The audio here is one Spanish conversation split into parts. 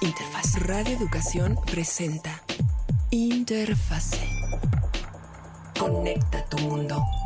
Interfaz. Radio Educación presenta Interfase. Conecta tu mundo.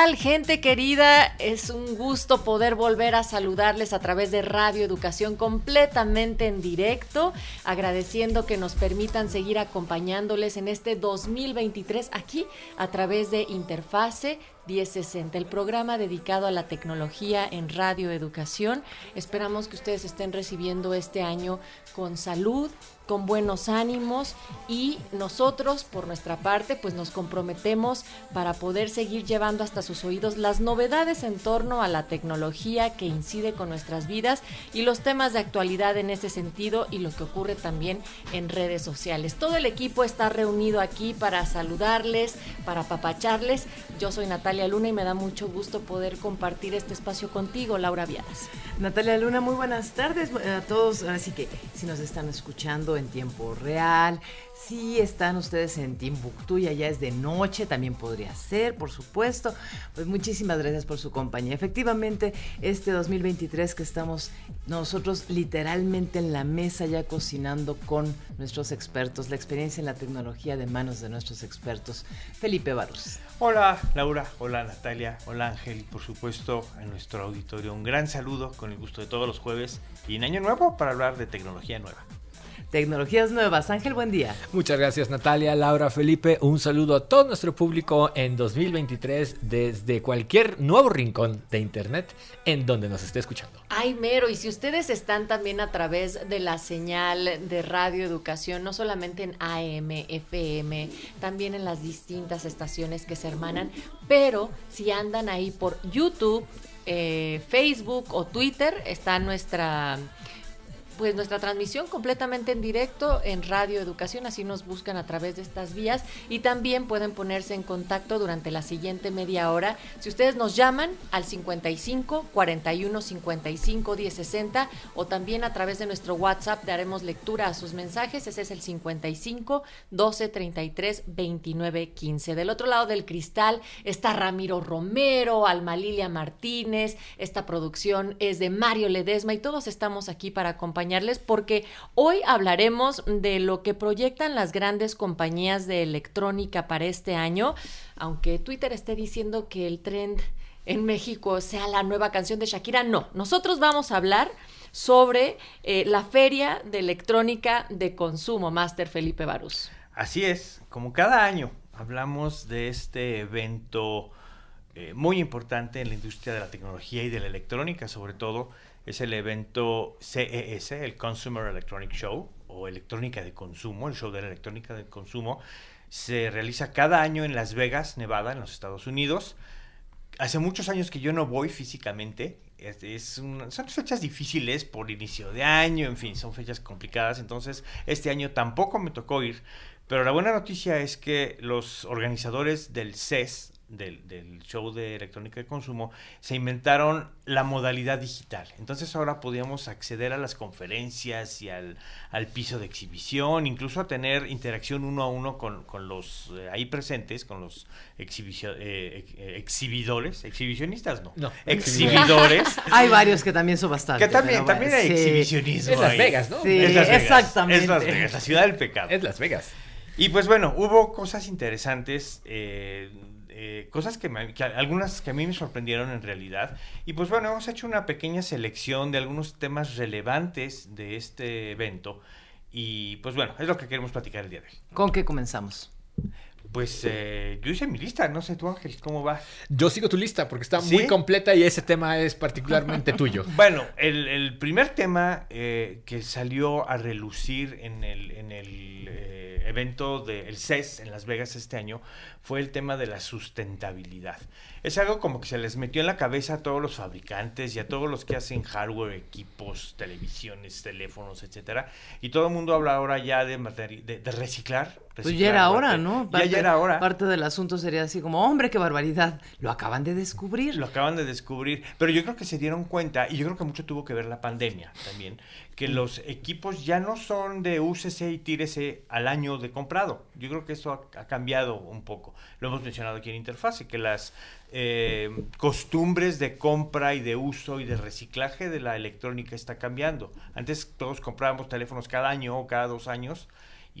Tal, gente querida? Es un gusto poder volver a saludarles a través de Radio Educación completamente en directo, agradeciendo que nos permitan seguir acompañándoles en este 2023 aquí a través de Interfase 1060, el programa dedicado a la tecnología en Radio Educación. Esperamos que ustedes estén recibiendo este año con salud, con buenos ánimos y nosotros por nuestra parte pues nos comprometemos para poder seguir llevando hasta sus oídos las novedades en torno a la tecnología que incide con nuestras vidas y los temas de actualidad en ese sentido y lo que ocurre también en redes sociales. Todo el equipo está reunido aquí para saludarles, para papacharles. Yo soy Natalia Luna y me da mucho gusto poder compartir este espacio contigo, Laura Viadas. Natalia Luna, muy buenas tardes a todos. Ahora sí que si nos están escuchando en tiempo real, si están ustedes en Timbuktu y allá es de noche, también podría ser, por supuesto. Pues muchísimas gracias por su compañía. Efectivamente, este 2023 que estamos nosotros literalmente en la mesa ya cocinando con nuestros expertos, la experiencia en la tecnología de manos de nuestros expertos. Felipe Barros. Hola Laura, hola Natalia, hola Ángel y por supuesto a nuestro auditorio un gran saludo con el gusto de todos los jueves y en año nuevo para hablar de tecnología nueva. Tecnologías nuevas. Ángel, buen día. Muchas gracias Natalia, Laura, Felipe. Un saludo a todo nuestro público en 2023 desde cualquier nuevo rincón de Internet en donde nos esté escuchando. Ay, mero, y si ustedes están también a través de la señal de Radio Educación, no solamente en AM, FM, también en las distintas estaciones que se hermanan, pero si andan ahí por YouTube, eh, Facebook o Twitter, está nuestra pues nuestra transmisión completamente en directo en Radio Educación, así nos buscan a través de estas vías y también pueden ponerse en contacto durante la siguiente media hora. Si ustedes nos llaman al 55 41 55 10 60 o también a través de nuestro WhatsApp daremos lectura a sus mensajes, ese es el 55 12 33 29 15. Del otro lado del cristal está Ramiro Romero, Alma Lilia Martínez, esta producción es de Mario Ledesma y todos estamos aquí para acompañar porque hoy hablaremos de lo que proyectan las grandes compañías de electrónica para este año, aunque Twitter esté diciendo que el trend en México sea la nueva canción de Shakira, no, nosotros vamos a hablar sobre eh, la feria de electrónica de consumo, Master Felipe Barús. Así es, como cada año hablamos de este evento eh, muy importante en la industria de la tecnología y de la electrónica, sobre todo es el evento CES, el Consumer Electronic Show, o electrónica de consumo, el show de la electrónica de consumo. Se realiza cada año en Las Vegas, Nevada, en los Estados Unidos. Hace muchos años que yo no voy físicamente. Son fechas difíciles por inicio de año, en fin, son fechas complicadas. Entonces, este año tampoco me tocó ir. Pero la buena noticia es que los organizadores del CES, del, del, show de electrónica de consumo, se inventaron la modalidad digital. Entonces ahora podíamos acceder a las conferencias y al, al piso de exhibición, incluso a tener interacción uno a uno con, con los eh, ahí presentes, con los exhibicio, eh, eh, exhibidores, exhibicionistas no, no exhibidores. hay varios que también son bastante. Que también, también hay sí. exhibicionismo. Es Las Vegas, ¿no? Sí, es Las Vegas, exactamente. Es Las Vegas, la ciudad del pecado. Es Las Vegas. Y pues bueno, hubo cosas interesantes. Eh, eh, cosas que, me, que, algunas que a mí me sorprendieron en realidad. Y pues bueno, hemos hecho una pequeña selección de algunos temas relevantes de este evento. Y pues bueno, es lo que queremos platicar el día de hoy. ¿Con qué comenzamos? Pues eh, yo hice mi lista, no sé tú Ángel, ¿cómo va? Yo sigo tu lista porque está ¿Sí? muy completa y ese tema es particularmente tuyo. Bueno, el, el primer tema eh, que salió a relucir en el, en el evento del CES en Las Vegas este año fue el tema de la sustentabilidad. Es algo como que se les metió en la cabeza a todos los fabricantes y a todos los que hacen hardware, equipos, televisiones, teléfonos, etcétera. Y todo el mundo habla ahora ya de, de, reciclar. Pues ya era hora, ¿no? ya, era hora. Parte del asunto sería así como, hombre, qué barbaridad. Lo acaban de descubrir. Lo acaban de descubrir. Pero yo creo que se dieron cuenta, y yo creo que mucho tuvo que ver la pandemia también, que mm. los equipos ya no son de úsese y tírese al año de comprado. Yo creo que eso ha, ha cambiado un poco. Lo hemos mencionado aquí en Interfase, que las eh, costumbres de compra y de uso y de reciclaje de la electrónica está cambiando. Antes todos comprábamos teléfonos cada año o cada dos años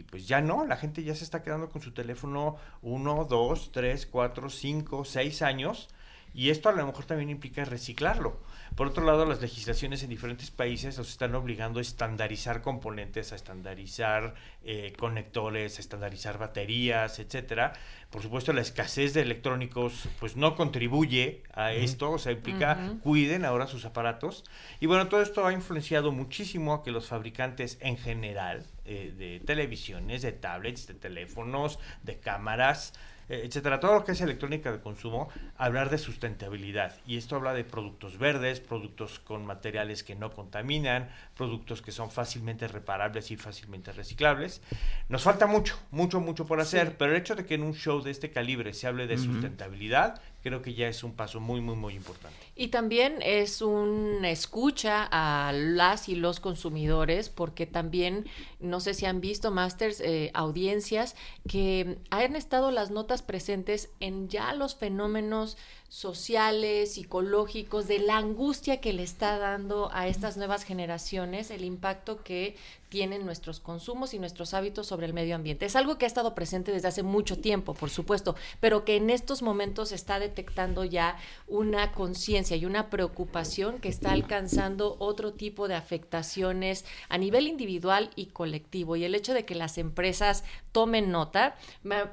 y pues ya no, la gente ya se está quedando con su teléfono uno, dos, tres, cuatro, cinco, seis años y esto a lo mejor también implica reciclarlo. Por otro lado, las legislaciones en diferentes países nos están obligando a estandarizar componentes, a estandarizar eh, conectores, a estandarizar baterías, etcétera. Por supuesto, la escasez de electrónicos pues no contribuye a esto, o sea, implica cuiden ahora sus aparatos. Y bueno, todo esto ha influenciado muchísimo a que los fabricantes en general eh, de televisiones, de tablets, de teléfonos, de cámaras, eh, etcétera, todo lo que es electrónica de consumo, hablar de sustentabilidad. Y esto habla de productos verdes, productos con materiales que no contaminan, productos que son fácilmente reparables y fácilmente reciclables. Nos falta mucho, mucho, mucho por hacer, pero el hecho de que en un show de este calibre se hable de sustentabilidad, creo que ya es un paso muy, muy, muy importante. Y también es una escucha a las y los consumidores, porque también, no sé si han visto, Masters, eh, audiencias que han estado las notas presentes en ya los fenómenos sociales, psicológicos, de la angustia que le está dando a estas nuevas generaciones, el impacto que tienen nuestros consumos y nuestros hábitos sobre el medio ambiente. Es algo que ha estado presente desde hace mucho tiempo, por supuesto, pero que en estos momentos está detectando ya una conciencia y una preocupación que está alcanzando otro tipo de afectaciones a nivel individual y colectivo. Y el hecho de que las empresas tomen nota,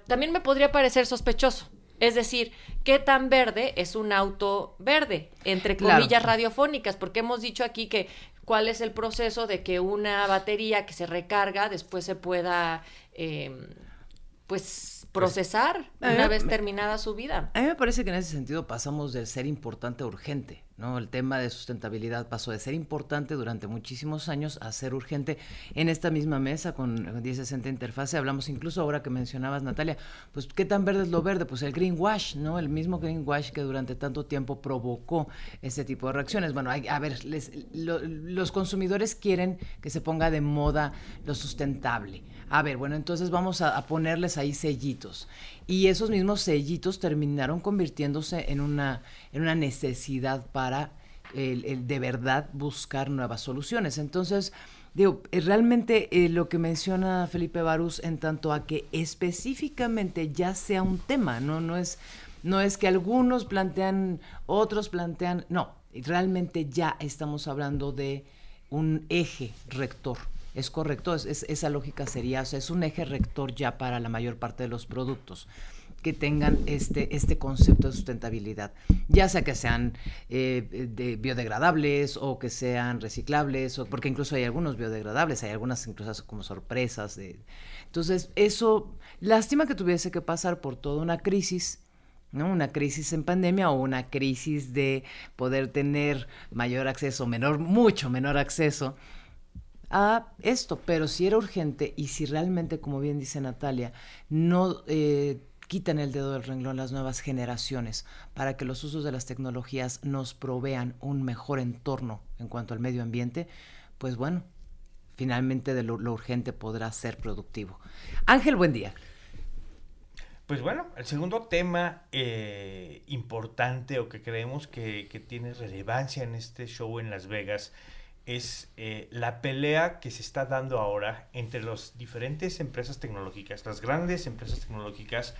también me podría parecer sospechoso es decir, ¿qué tan verde es un auto verde? Entre comillas radiofónicas, porque hemos dicho aquí que cuál es el proceso de que una batería que se recarga después se pueda, em, pues, pues, procesar una vez terminada su vida. A mí me parece que en ese sentido pasamos de ser importante a urgente. ¿No? El tema de sustentabilidad pasó de ser importante durante muchísimos años a ser urgente. En esta misma mesa con 1060 Interfase hablamos incluso ahora que mencionabas, Natalia, pues ¿qué tan verde es lo verde? Pues el greenwash, ¿no? El mismo greenwash que durante tanto tiempo provocó este tipo de reacciones. Bueno, a ver, los consumidores quieren que se ponga de moda lo sustentable. A ver, bueno, entonces vamos a, ponerles ahí sellitos. Y esos mismos sellitos terminaron convirtiéndose en una, en una necesidad para el, de verdad buscar nuevas soluciones. Entonces, digo, eh, realmente eh, lo que menciona Felipe Barús en tanto a que específicamente ya sea un tema, ¿no? No es, no es que algunos plantean, otros plantean, no, realmente ya estamos hablando de un eje rector es correcto, es, esa lógica sería, es un eje rector ya para la mayor parte de los productos que tengan este, este concepto de sustentabilidad, ya sea que sean eh, de biodegradables o que sean reciclables, o, porque incluso hay algunos biodegradables, hay algunas incluso como sorpresas. De, entonces, eso, lástima que tuviese que pasar por toda una crisis, ¿no? Una crisis en pandemia o una crisis de poder tener mayor acceso, menor, mucho menor acceso a esto, pero si era urgente y si realmente, como bien dice Natalia, no eh, quitan el dedo del renglón las nuevas generaciones para que los usos de las tecnologías nos provean un mejor entorno en cuanto al medio ambiente, pues bueno, finalmente de lo, urgente podrá ser productivo. Ángel, buen día. Pues bueno, el segundo tema eh, importante o que creemos que, que tiene relevancia en este show en Las Vegas es eh, la pelea que se está dando ahora entre las diferentes empresas tecnológicas, las grandes empresas tecnológicas,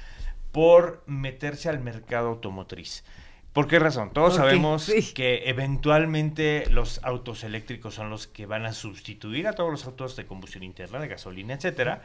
por meterse al mercado automotriz. ¿Por qué razón? Todos sabemos que eventualmente los autos eléctricos son los que van a sustituir a todos los autos de combustión interna, de gasolina, etcétera,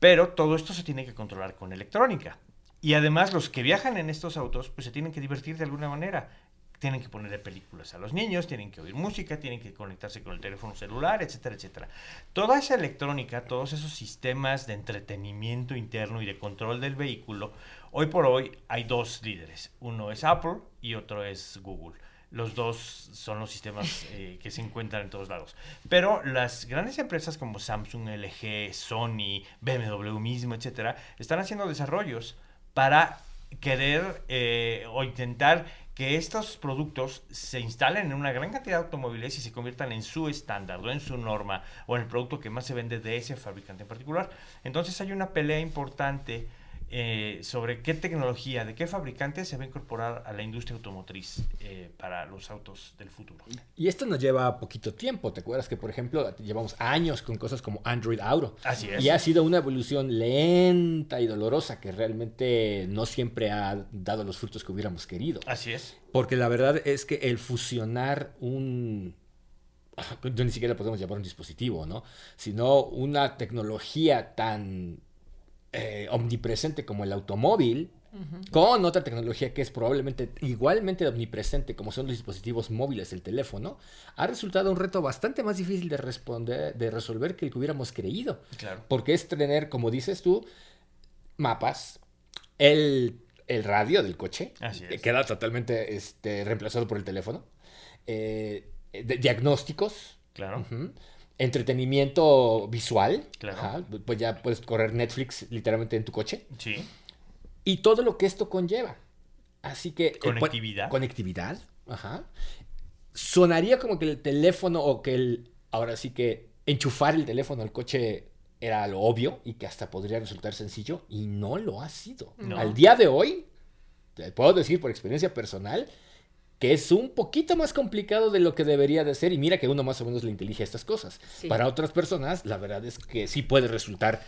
pero todo esto se tiene que controlar con electrónica. Y además los que viajan en estos autos pues se tienen que divertir de alguna manera tienen que ponerle películas a los niños, tienen que oír música, tienen que conectarse con el teléfono celular, etcétera, etcétera. Toda esa electrónica, todos esos sistemas de entretenimiento interno y de control del vehículo, hoy por hoy hay dos líderes. Uno es Apple y otro es Google. Los dos son los sistemas eh, que se encuentran en todos lados. Pero las grandes empresas como Samsung, LG, Sony, BMW mismo, etcétera, están haciendo desarrollos para querer eh, o intentar que estos productos se instalen en una gran cantidad de automóviles y se conviertan en su estándar o en su norma o en el producto que más se vende de ese fabricante en particular. Entonces hay una pelea importante eh, sobre qué tecnología, de qué fabricante se va a incorporar a la industria automotriz eh, para los autos del futuro. Y esto nos lleva poquito tiempo. ¿Te acuerdas que, por ejemplo, llevamos años con cosas como Android Auto? Así es. Y ha sido una evolución lenta y dolorosa que realmente no siempre ha dado los frutos que hubiéramos querido. Así es. Porque la verdad es que el fusionar un yo ni siquiera podemos llamar un dispositivo, ¿no? Sino una tecnología tan eh, omnipresente como el automóvil, con otra tecnología que es probablemente igualmente omnipresente como son los dispositivos móviles, el teléfono, ha resultado un reto bastante más difícil de responder, de resolver que el que hubiéramos creído. Claro. Porque es tener, como dices tú, mapas, el, el radio del coche, que queda totalmente este, reemplazado por el teléfono, eh, de- diagnósticos, Claro. Entretenimiento visual. Claro. Ajá, Pues ya puedes correr Netflix literalmente en tu coche. Sí. Y todo lo que esto conlleva. Así que. eh, Conectividad. conectividad. Ajá. Sonaría como que el teléfono o que el. Ahora sí que enchufar el teléfono al coche era lo obvio y que hasta podría resultar sencillo. Y no lo ha sido. No. Al día de hoy, te puedo decir por experiencia personal que es un poquito más complicado de lo que debería de ser y mira que uno más o menos le intelige estas cosas. Sí. Para otras personas, la verdad es que sí puede resultar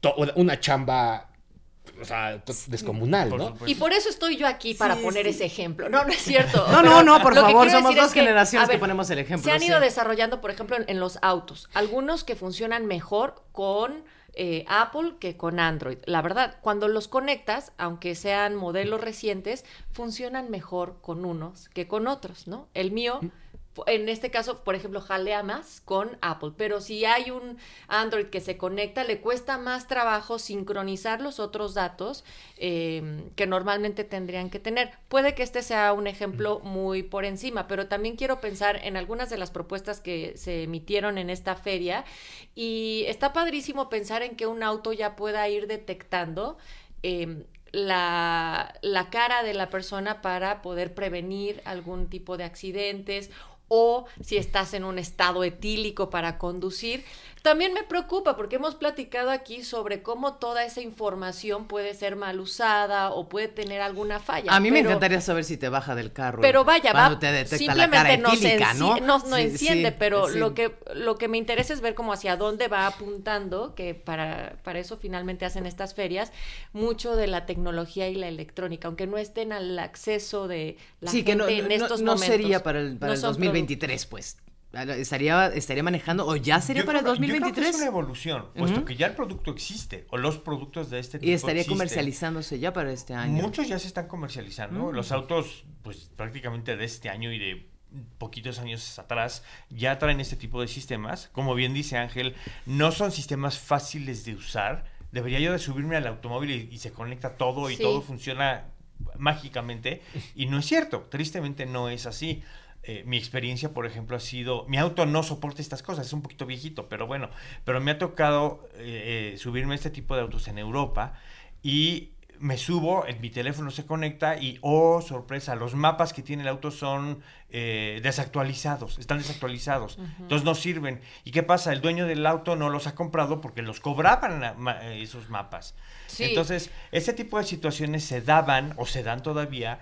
to- una chamba o sea, to- descomunal, ¿no? Y por eso estoy yo aquí para Sí, poner sí. ese ejemplo. No, no es cierto. No, no, no, por favor, somos dos que, generaciones que ponemos el ejemplo, Se han sí. ido desarrollando, por ejemplo, en, en los autos. Algunos que funcionan mejor con eh, Apple que con Android. La verdad, cuando los conectas, aunque sean modelos recientes, funcionan mejor con unos que con otros, ¿no? El mío. En este caso, por ejemplo, jalea más con Apple, pero si hay un Android que se conecta, le cuesta más trabajo sincronizar los otros datos eh, que normalmente tendrían que tener. Puede que este sea un ejemplo muy por encima, pero también quiero pensar en algunas de las propuestas que se emitieron en esta feria y está padrísimo pensar en que un auto ya pueda ir detectando. eh, la, la cara de la persona para poder prevenir algún tipo de accidentes o si estás en un estado etílico para conducir. También me preocupa porque hemos platicado aquí sobre cómo toda esa información puede ser mal usada o puede tener alguna falla. A mí me encantaría saber si te baja del carro. pero vaya, va, te detecta simplemente la cara no, etílica, ¿no? no, no Sí, enciende, sí, pero sí. lo que lo que me interesa es ver como hacia dónde va apuntando, que para, para eso finalmente hacen estas ferias, mucho de la tecnología y la electrónica, aunque no estén al acceso de la sí, gente que no, en no- estos no momentos. sería para el, para No el son 2023, pues. Estaría, estaría manejando, o ya sería Yo para el creo- yo creo que 2023. es una evolución, puesto que ya el producto existe, o los productos de este tipo Y estaría existen. comercializándose ya para este año. Muchos ya se están comercializando. Mm. Los autos, pues prácticamente de este año y de poquitos años atrás, ya traen este tipo de sistemas. Como bien dice Ángel, no son sistemas fáciles de usar. Debería yo de subirme al automóvil y, y se conecta todo y Sí. todo funciona mágicamente. Y no es cierto, tristemente no es así. Eh, mi experiencia, por ejemplo, ha sido, mi auto no soporta estas cosas, es un poquito viejito, pero bueno, pero me ha tocado eh, eh, subirme a este tipo de autos en Europa y me subo, en mi teléfono se conecta y, oh, sorpresa, los mapas que tiene el auto son eh, desactualizados, están desactualizados, entonces no sirven. ¿Y qué pasa? El dueño del auto no los ha comprado porque los cobraban ma- esos mapas. Sí. Entonces, ese tipo de situaciones se daban o se dan todavía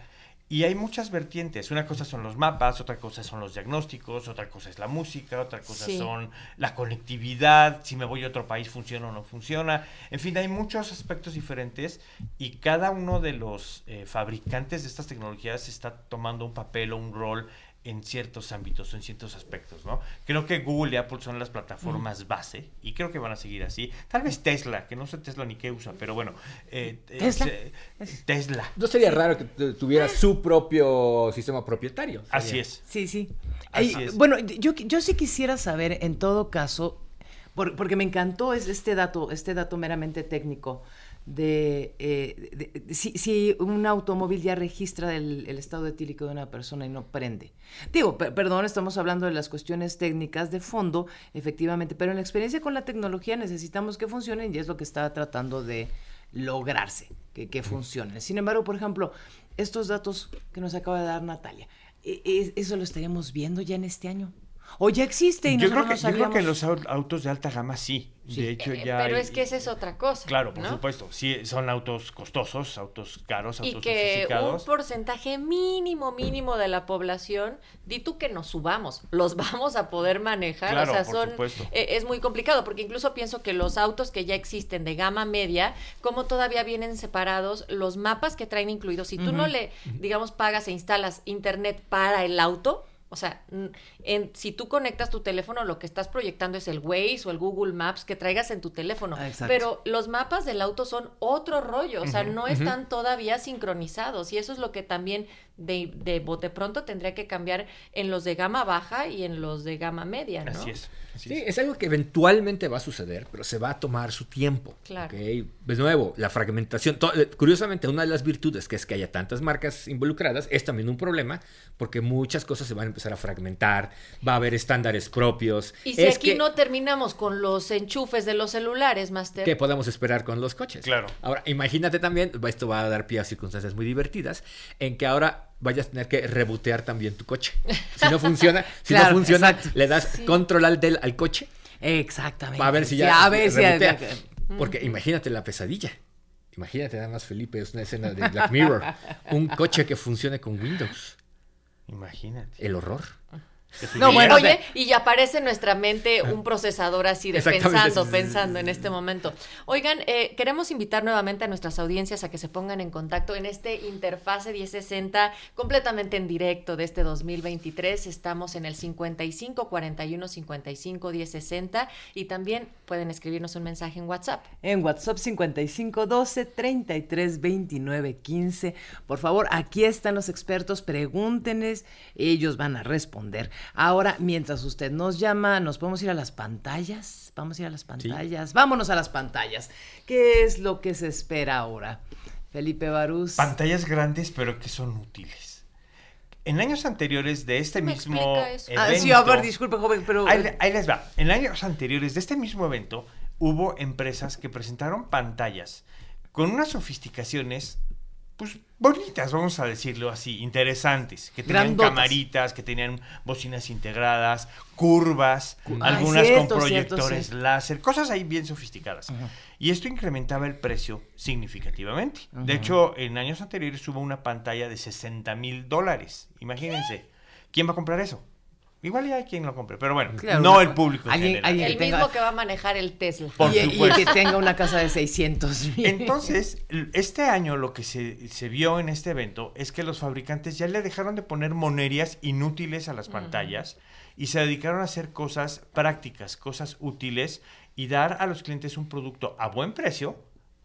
y hay muchas vertientes. Una cosa son los mapas, otra cosa son los diagnósticos, otra cosa es la música, otra cosa Sí. son la conectividad, si me voy a otro país funciona o no funciona. En fin, hay muchos aspectos diferentes y cada uno de los eh, fabricantes de estas tecnologías está tomando un papel o un rol en ciertos ámbitos o en ciertos aspectos, ¿no? Creo que Google y Apple son las plataformas base y creo que van a seguir así. Tal vez Tesla, que no sé Tesla ni qué usa, pero bueno. eh, ¿Tesla? eh, Tesla. No sería raro que tu- tuviera su propio sistema propietario. Así es. Sí, sí. Así Ay, es. Bueno, yo, yo sí quisiera saber, en todo caso, por- porque me encantó es- este dato, este dato meramente técnico de, eh, de- de- si, si un automóvil ya registra el, el estado etílico de una persona y no prende. Digo, per- perdón, estamos hablando de las cuestiones técnicas de fondo, efectivamente, pero en la experiencia con la tecnología necesitamos que funcionen y es lo que está tratando de lograrse, que, que funcionen. Sin embargo, por ejemplo, estos datos que nos acaba de dar Natalia, e- e- ¿eso lo estaríamos viendo ya en este año? ¿O ya existe y Yo creo, que, no yo creo que los au- autos de alta gama sí. De hecho, Eh, ya. pero hay- es que esa es otra cosa. Claro, por ¿no? supuesto. Sí, son autos costosos, autos caros, Y autos que un sofisticados. porcentaje mínimo, mínimo de la población, di tú que nos subamos, los vamos a poder manejar. Claro, o sea, por son, supuesto. eh, es muy complicado, porque incluso pienso que los autos que ya existen de gama media, como todavía vienen separados, los mapas que traen incluidos, si tú no le, digamos, pagas e instalas internet para el auto, o sea, en, si tú conectas tu teléfono, lo que estás proyectando es el Waze o el Google Maps que traigas en tu teléfono. Ah, exacto. Pero los mapas del auto son otro rollo, o sea, no están todavía sincronizados. Y eso es lo que también de, de bote pronto tendría que cambiar en los de gama baja y en los de gama media, ¿no? Así es. así Sí, es. es algo que eventualmente va a suceder, pero se va a tomar su tiempo. Claro. De nuevo, la fragmentación. eh, Curiosamente, una de las virtudes que es que haya tantas marcas involucradas es también un problema, porque muchas cosas se van a empezar a fragmentar, va a haber estándares propios. Y si Es aquí que- no terminamos con los enchufes de los celulares, Master. ¿Qué podemos esperar con los coches? Claro. Ahora, imagínate también, esto va a dar pie a circunstancias muy divertidas, en que ahora vayas a tener que rebotear también tu coche. Si no funciona, si Claro, no funciona, exacto. le das control al, del, al coche Exactamente. a ver si Sí, ya a ver si. Porque imagínate la pesadilla. Imagínate nada más, Felipe, es una escena de Black Mirror. Un coche que funcione con Windows. Imagínate. El horror. No, bueno, Oye, y ya aparece en nuestra mente un procesador así de pensando, pensando en este momento. Oigan, eh, queremos invitar nuevamente a nuestras audiencias a que se pongan en contacto en este Interfase 1060 completamente en directo de este 2023. Estamos en el 55 41 55 1060 y también pueden escribirnos un mensaje en WhatsApp. En WhatsApp 55 12 33 29 15. Por favor, aquí están los expertos, pregúntenles, ellos van a responder. Ahora, mientras usted nos llama, nos podemos ir a las pantallas. Vamos a ir a las pantallas. Vámonos a las pantallas. ¿Qué es lo que se espera ahora? Felipe Barús. Pantallas grandes, pero que son útiles. En años anteriores de este ¿Me mismo? Ah, sí, evento- a ver, disculpe, joven, pero. Ahí les va. En años anteriores de este mismo evento hubo empresas que presentaron pantallas con unas sofisticaciones, pues bonitas, vamos a decirlo así, interesantes, que tenían Grandotas. camaritas, que tenían bocinas integradas, curvas, Ah, algunas cierto, con cierto, proyectores láser, cosas ahí bien sofisticadas. Y esto incrementaba el precio significativamente. De hecho, en años anteriores hubo una pantalla de 60 mil dólares. Imagínense, ¿quién va a comprar eso? Igual ya hay quien lo compre, pero bueno, Claro, no el público. en Alguien- general. alguien- El tenga- mismo que va a manejar el Tesla. Por y, que tenga una casa de 600 mil. Entonces, este año lo que se, se vio en este evento es que los fabricantes ya le dejaron de poner monerías inútiles a las pantallas y se dedicaron a hacer cosas prácticas, cosas útiles y dar a los clientes un producto a buen precio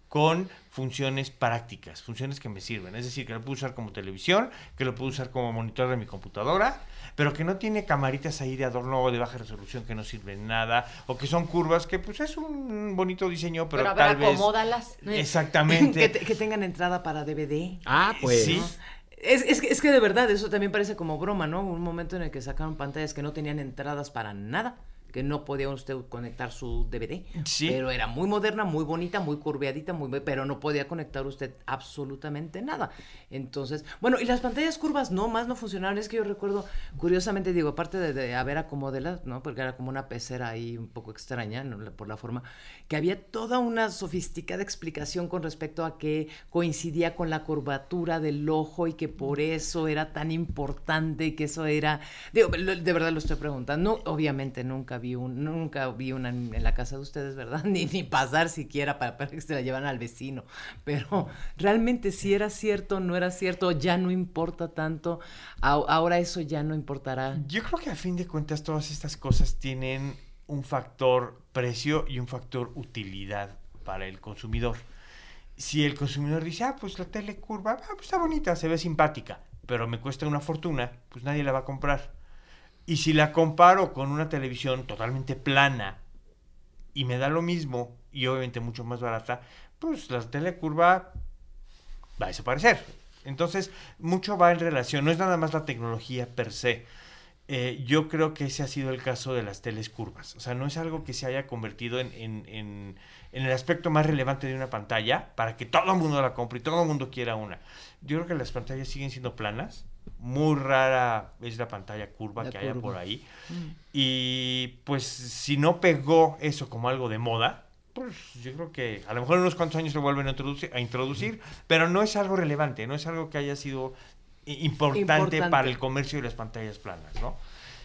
con funciones prácticas, funciones que me sirven. Es decir, que lo puedo usar como televisión, que lo puedo usar como monitor de mi computadora, pero que no tiene camaritas ahí de adorno o de baja resolución que no sirven nada, o que son curvas que pues es un bonito diseño, pero, Pero, a ver, tal vez... acomódalas. Exactamente. que, te- que tengan entrada para DVD. Ah, pues. Sí. Es, es, que, es que de verdad, eso también parece como broma, ¿no? Un momento en el que sacaron pantallas que no tenían entradas para nada, que no podía usted conectar su DVD. Sí. Pero era muy moderna, muy bonita, muy curveadita, muy, pero no podía conectar usted absolutamente nada. Entonces, bueno, y las pantallas curvas no, más no funcionaron. Es que yo recuerdo, curiosamente, digo, aparte de, de haber acomodelas, ¿no? Porque era como una pecera ahí un poco extraña, por la forma, que había toda una sofisticada explicación con respecto a que coincidía con la curvatura del ojo y que por eso era tan importante y que eso era, digo, de verdad lo estoy preguntando, obviamente nunca vi un, nunca vi una en, la casa de ustedes, ¿verdad? Ni, ni pasar siquiera para, para que se la llevaran al vecino. Pero realmente si era cierto, no era cierto, ya no importa tanto. Ahora eso ya no importará. Yo creo que a fin de cuentas todas estas cosas tienen un factor precio y un factor utilidad para el consumidor. Si el consumidor dice, ah, pues la tele curva, ah, pues está bonita, se ve simpática, pero me cuesta una fortuna, pues nadie la va a comprar. Y si la comparo con una televisión totalmente plana y me da lo mismo y obviamente mucho más barata, pues la tele curva va a desaparecer. Entonces, mucho va en relación, no es nada más la tecnología per se. Eh, yo creo que ese ha sido el caso de las teles curvas. O sea, no es algo que se haya convertido en, en- en- el aspecto más relevante de una pantalla para que todo el mundo la compre y todo el mundo quiera una. Yo creo que las pantallas siguen siendo planas. Muy rara es la pantalla curva La que haya curva. por ahí. Y pues si no pegó eso como algo de moda, pues yo creo que a lo mejor en unos cuantos años lo vuelven a introducir, a introducir pero no es algo relevante, no es algo que haya sido importante, Importante. para el comercio de las pantallas planas, ¿no?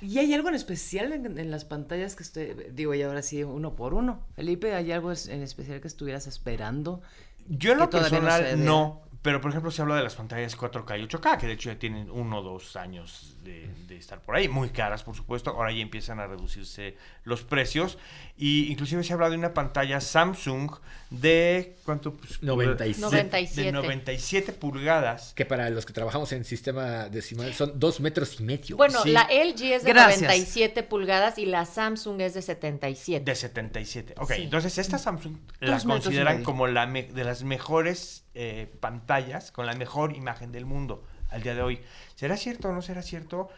¿Y hay algo en especial en, en las pantallas que estoy, digo, y ahora sí, uno por uno? Felipe, ¿hay algo en especial que estuvieras esperando? Yo en lo personal no, pero por ejemplo se habla de las pantallas 4K y 8K, que de hecho ya tienen uno o dos años de, de estar por ahí, muy caras por supuesto, ahora ya empiezan a reducirse los precios y inclusive se habla de una pantalla Samsung de ¿cuánto? Pues, 97. de- 97. de 97 pulgadas. Que para los que trabajamos en sistema decimal son dos metros y medio. Bueno, Sí. la LG es de Gracias. 97 pulgadas y la Samsung es de 77. De 77. Ok, Sí. entonces esta Samsung la Dos y consideran como la me- de las mejores eh, pantallas con la mejor imagen del mundo al día de hoy. ¿Será cierto o no será cierto?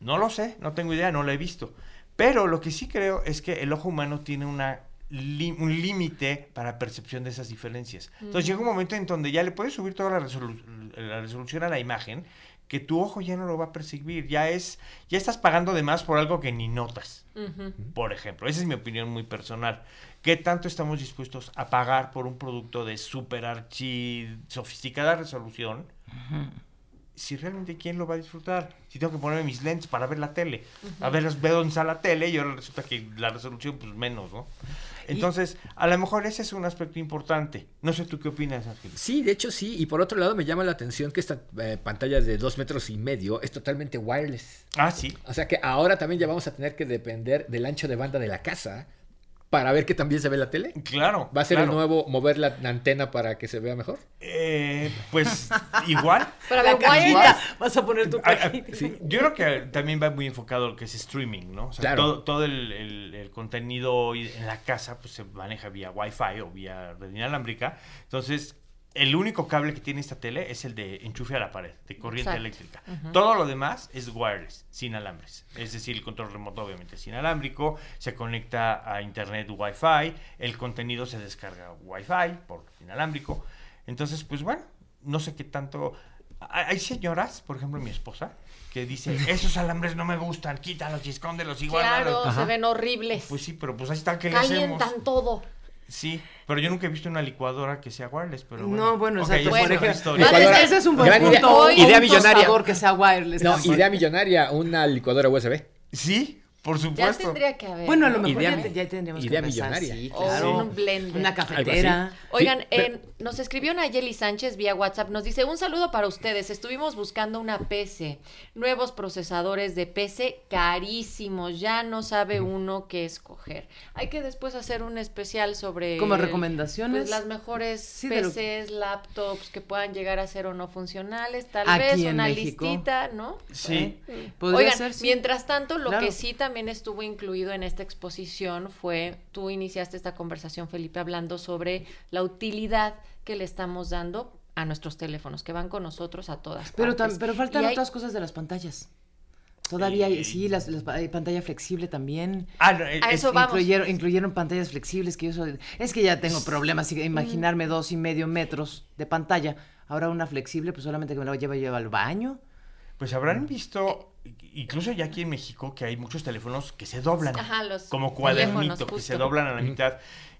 No lo sé, no tengo idea, no lo he visto. Pero lo que sí creo es que el ojo humano tiene una un límite para percepción de esas diferencias. Entonces llega un momento en donde ya le puedes subir toda la, resolu- la resolución a la imagen que tu ojo ya no lo va a percibir, ya es ya estás pagando de más por algo que ni notas por ejemplo. Esa es mi opinión muy personal. ¿Qué tanto estamos dispuestos a pagar por un producto de super archi sofisticada resolución? Si realmente quién lo va a disfrutar. Si tengo que ponerme mis lentes para ver la tele. A ver, veo dónde está la tele y ahora resulta que la resolución pues menos, ¿no? Entonces, a lo mejor ese es un aspecto importante. No sé tú qué opinas, Ángel. Sí, de hecho sí. Y por otro lado me llama la atención que esta eh, pantalla de dos metros y medio es totalmente wireless. Ah, sí. O sea que ahora también ya vamos a tener que depender del ancho de banda de la casa para ver que también se ve la tele. Claro. ¿Va a ser claro. el nuevo mover la antena para que se vea mejor? Eh, pues igual. Pero a La cajita, vas a poner tu cajita. sí, Yo creo que también va muy enfocado lo que es streaming, ¿no? O sea, Claro. todo, todo el, el- el contenido en la casa pues se maneja vía Wi-Fi o vía red inalámbrica. Entonces, el único cable que tiene esta tele es el de enchufe a la pared, de corriente Exacto. eléctrica. Todo lo demás es wireless, sin alambres. Es decir, el control remoto obviamente es inalámbrico, se conecta a internet Wi-Fi, el contenido se descarga Wi-Fi por inalámbrico. Entonces, pues bueno, no sé qué tanto... Hay señoras, por ejemplo mi esposa, que dice, esos alambres no me gustan, quítalos y escóndelos y guárdalos. Claro, se ven horribles. Pues sí, pero pues ahí está, ¿qué le hacemos? Calientan todo. Sí, pero yo nunca he visto una licuadora que sea wireless, pero bueno. No, bueno, Ok, exacto. esa Bueno, es Licuadora- ese es un buen punto. Idea un millonaria. que sea wireless. No, idea millonaria, una licuadora USB. Sí, por Ya supuesto. tendría que haber. Bueno, a lo mejor Idea- ya, ya tendríamos idea que empezar, millonaria. Sí, O claro. un blender. Una cafetera. Oigan, Sí, pero- nos escribió Nayeli Sánchez vía WhatsApp, nos dice, un saludo para ustedes, estuvimos buscando una PC, nuevos procesadores de PC carísimos, ya no sabe uno qué escoger. Hay que después hacer un especial sobre... Como recomendaciones. pues, las mejores Sí, de lo- PCs, laptops que puedan llegar a ser o no funcionales, tal Aquí vez en una México. listita, ¿no? Sí. Podría Oigan, ser, sí. mientras tanto, lo Claro. que sí también estuvo incluido en esta exposición fue, tú iniciaste esta conversación, Felipe, hablando sobre la utilidad que le estamos dando a nuestros teléfonos, que van con nosotros a todas Pero, partes. pero faltan hay- otras cosas de las pantallas. Todavía hay, Eh, sí, las, hay pantalla flexible también. Ah, no, es- A eso es- vamos. Incluyeron, incluyeron pantallas flexibles que yo soy- es que ya tengo problemas imaginarme dos y medio metros de pantalla. Ahora una flexible, pues solamente que me la lleva yo al baño. Pues habrán visto, incluso ya aquí en México, que hay muchos teléfonos que se doblan. Ajá, los como cuadernito, que se doblan a la mitad.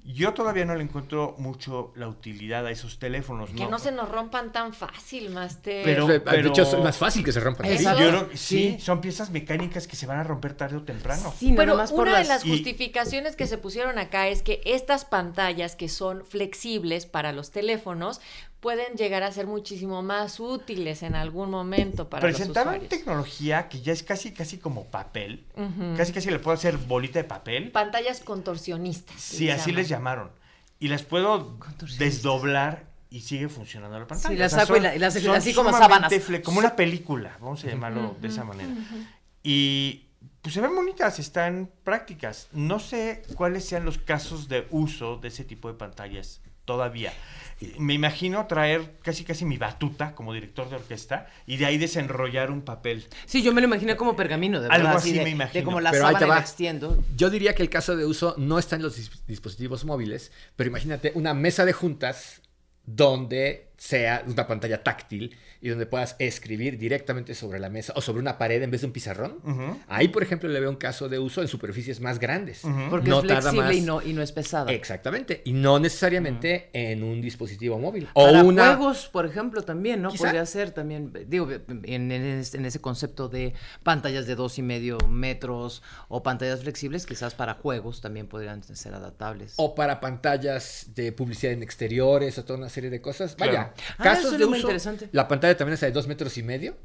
Yo todavía no le encuentro mucho la utilidad a esos teléfonos. Que no, se nos rompan tan fácil, Master. Pero- De pero- hecho, es más fácil que se rompan. Así. Yo creo sí, Sí. son piezas mecánicas que se van a romper tarde o temprano. Sí, Pero más por una de las... las y- justificaciones que se pusieron acá es que estas pantallas que son flexibles para los teléfonos pueden llegar a ser muchísimo más útiles en algún momento para Presentaron los usuarios. tecnología que ya es casi casi como papel. Casi casi le puedo hacer bolita de papel. Pantallas contorsionistas. Sí, así les llamaron. Y las puedo desdoblar y sigue funcionando la pantalla. Sí, las O sea, saco y son- y las- son así como sábanas. como una película, vamos a llamarlo de esa manera. Y pues se ven bonitas, están prácticas. No sé cuáles sean los casos de uso de ese tipo de pantallas todavía. Me imagino traer casi casi mi batuta como director de orquesta y de ahí desenrollar un papel. Sí, yo me lo imaginé como pergamino, de Algo verdad. así de, me imagino. De como la Pero ahí te va. extiendo. Yo diría que el caso de uso no está en los dis- dispositivos móviles, pero imagínate una mesa de juntas donde sea una pantalla táctil y donde puedas escribir directamente sobre la mesa o sobre una pared en vez de un pizarrón. Ahí, por ejemplo, le veo un caso de uso en superficies más grandes. Porque No es flexible más. y no, y no es pesada. Exactamente. Y no necesariamente en un dispositivo móvil. O Para una. juegos, por ejemplo, también, ¿no? Quizá. Podría ser también, digo, en, en ese- en ese concepto de pantallas de dos y medio metros o pantallas flexibles, quizás para juegos también podrían ser adaptables. O para pantallas de publicidad en exteriores o toda una serie de cosas. Claro. Ah, casos de uso. interesante. La pantalla también es de dos metros y medio.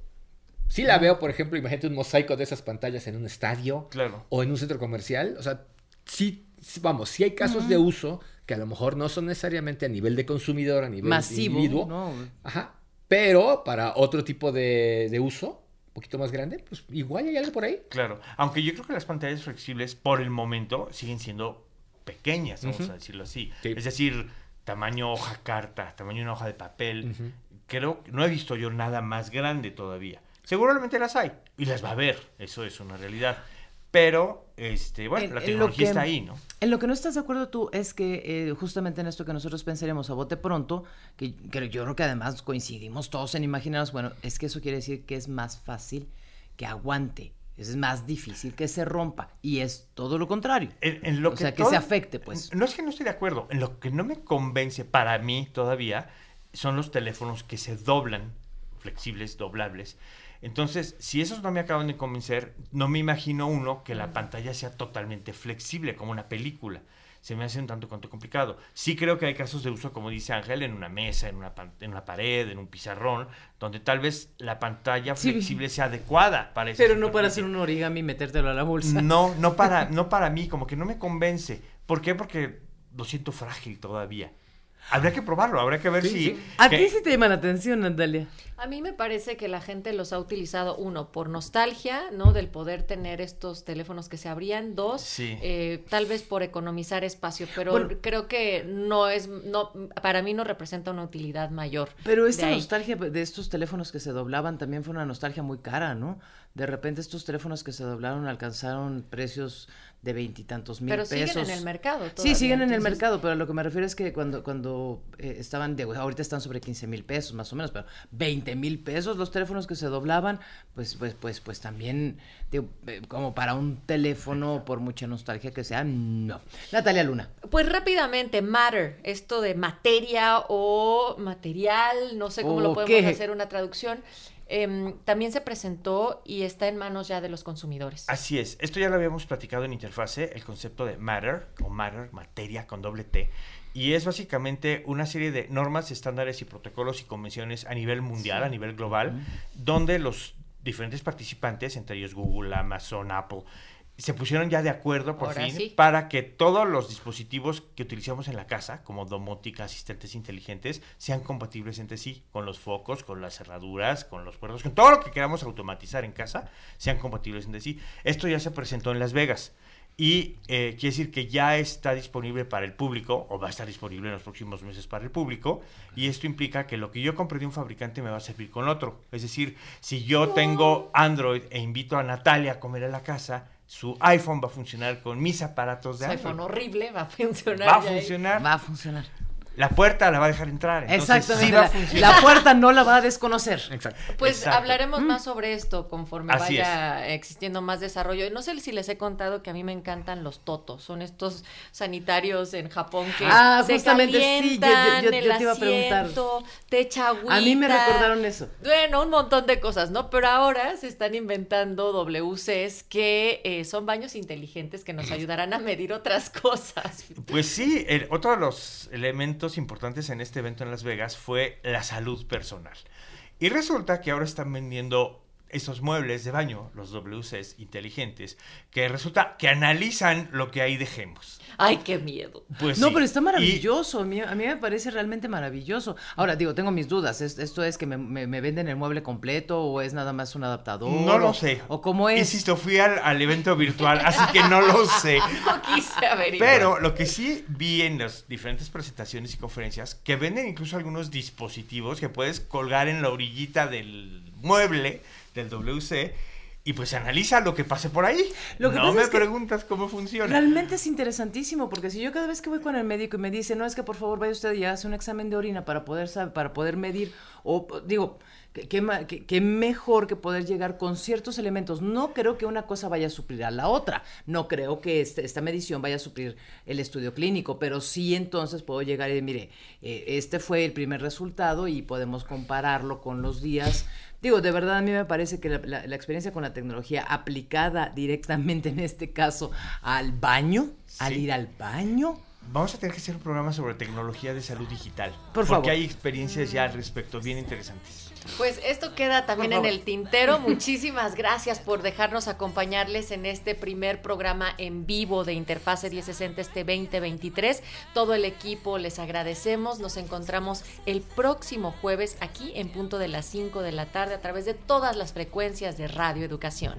Sí la veo, por ejemplo, imagínate un mosaico de esas pantallas en un estadio Claro. o en un centro comercial. O sea, sí, vamos, sí hay casos de uso que a lo mejor no son necesariamente a nivel de consumidor, a nivel Masivo, individuo. ¿no? Ajá. Pero para otro tipo de, de uso, un poquito más grande, pues igual hay algo por ahí. Claro, aunque yo creo que las pantallas flexibles por el momento siguen siendo pequeñas, vamos Ujú. a decirlo así. Sí. Es decir, tamaño hoja carta, tamaño una hoja de papel. Creo que no he visto yo nada más grande todavía. Seguramente las hay y las va a haber, eso es una realidad. Pero, este, bueno, En- la tecnología que- está ahí, ¿no? En lo que no estás de acuerdo tú es que eh, justamente en esto que nosotros pensaremos a bote pronto, que, que yo creo que además coincidimos todos en imaginarnos, bueno, es que eso quiere decir que es más fácil que aguante, es más difícil que se rompa y es todo lo contrario. En, en lo O que sea, que todo- se afecte, pues. No es que no estoy de acuerdo. En lo que no me convence para mí todavía son los teléfonos que se doblan, flexibles, doblables. Entonces, si esos no me acaban de convencer, no me imagino uno que la pantalla sea totalmente flexible, como una película. Se me hace un tanto cuanto complicado. Sí creo que hay casos de uso, como dice Ángel, en una mesa, en una, en una pared, en un pizarrón, donde tal vez la pantalla Sí. flexible sea adecuada para esa Pero no para hacer un origami y metértelo a la bolsa. No, no para, no para mí, como que no me convence. ¿Por qué? Porque lo siento frágil todavía. Habría que probarlo, habría que ver Sí, si... sí. ¿A ti sí te llama la atención, Natalia? A mí me parece que la gente los ha utilizado, uno, por nostalgia, ¿no? Del poder tener estos teléfonos que se abrían. Dos, Sí. eh, tal vez por economizar espacio, pero Bueno. creo que no es, no, para mí no representa una utilidad mayor. Pero esta nostalgia de estos teléfonos que se doblaban también fue una nostalgia muy cara, ¿no? De repente estos teléfonos que se doblaron alcanzaron precios de veintitantos mil Pero pesos. siguen en el mercado. Sí, todavía, siguen en el mercado, pero lo que me refiero es que cuando, cuando eh, estaban, de, ahorita están sobre 15 mil pesos más o menos, pero 20 mil pesos los teléfonos que se doblaban, pues, pues, pues, pues también, digo, eh, como para un teléfono, por mucha nostalgia que sea, no. Natalia Luna. Pues rápidamente, matter, esto de materia o material, no sé cómo lo ¿O podemos hacer una traducción, em, también se presentó y está en manos ya de los consumidores. Así es, esto ya lo habíamos platicado en Interfase, el concepto de Matter, o Matter, materia con doble T, y es básicamente una serie de normas, estándares y protocolos y convenciones a nivel mundial, a nivel global, donde los diferentes participantes, entre ellos Google, Amazon, Apple, se pusieron ya de acuerdo por Ahora fin sí. para que todos los dispositivos que utilizamos en la casa, como domótica, asistentes inteligentes, sean compatibles entre sí, con los focos, con las cerraduras, con los puertos, con todo lo que queramos automatizar en casa, sean compatibles entre sí. Esto ya se presentó en Las Vegas. Y eh, quiere decir que ya está disponible para el público, o va a estar disponible en los próximos meses para el público, y esto implica que lo que yo compré de un fabricante me va a servir con otro. Es decir, si yo tengo Android e invito a Natalia a comer a la casa, su iPhone va a funcionar con mis aparatos de Su iPhone. iPhone horrible va a funcionar. Va a funcionar. Va a funcionar. La puerta la va a dejar entrar. Entonces, Exactamente. sí va a la- funcionar. la, puerta no la va a desconocer. Exacto. Pues Exacto. hablaremos más sobre esto conforme Así vaya existiendo más desarrollo. No sé si les he contado que a mí me encantan los totos. Son estos sanitarios en Japón que Ah, se justamente, sí, yo- yo- calientan yo- el te iba a preguntar. asiento, te echa agüita. A mí me recordaron eso. Bueno, un montón de cosas, ¿no? Pero ahora se están inventando WCs que eh, son baños inteligentes que nos ayudarán a medir otras cosas. Pues sí, el- otro de los elementos importantes en este evento en Las Vegas fue la salud personal. Y resulta que ahora están vendiendo estos muebles de baño, los WCs inteligentes, que resulta que analizan lo que ahí dejemos. Ay, qué miedo. Pues no, sí. pero está maravilloso. A mí, a mí me parece realmente maravilloso. Ahora, digo, tengo mis dudas. ¿Es- ¿Esto es que me, me- me venden el mueble completo o es nada más un adaptador? No lo o- sé. ¿O cómo es? Insisto, fui al, al evento virtual, así que no lo sé. No quise averiguar. Pero lo que sí vi en las diferentes presentaciones y conferencias, que venden incluso algunos dispositivos que puedes colgar en la orillita del mueble, del WC, y pues analiza lo que pase por ahí. Lo que no me preguntas cómo funciona. Realmente es interesantísimo, porque si yo cada vez que voy con el médico y me dice, no, es que por favor vaya usted y hace un examen de orina para poder sab- para poder medir, o digo, qué mejor que poder llegar con ciertos elementos. No creo que una cosa vaya a suplir a la otra. No creo que este- esta medición vaya a suplir el estudio clínico, pero sí entonces puedo llegar y mire, eh, este fue el primer resultado y podemos compararlo con los días. Digo, de verdad a mí me parece que la, la- la experiencia con la tecnología aplicada directamente en este caso al baño, al ir al baño. Vamos a tener que hacer un programa sobre tecnología de salud digital. Por porque favor. hay experiencias ya al respecto bien interesantes. Pues esto queda también en el tintero. Muchísimas gracias por dejarnos acompañarles en este primer programa en vivo de Interfase 1060 este 2023. Todo el equipo les agradecemos. Nos encontramos el próximo jueves aquí en punto de las 5 de la tarde a través de todas las frecuencias de Radio Educación.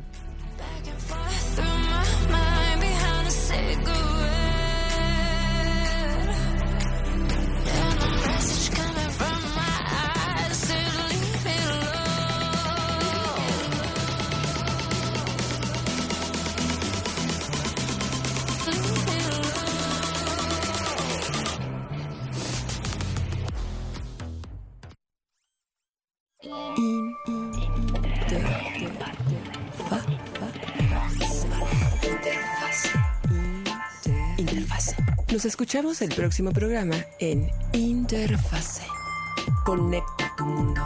Escuchamos el próximo programa en Interfase. Conecta tu mundo.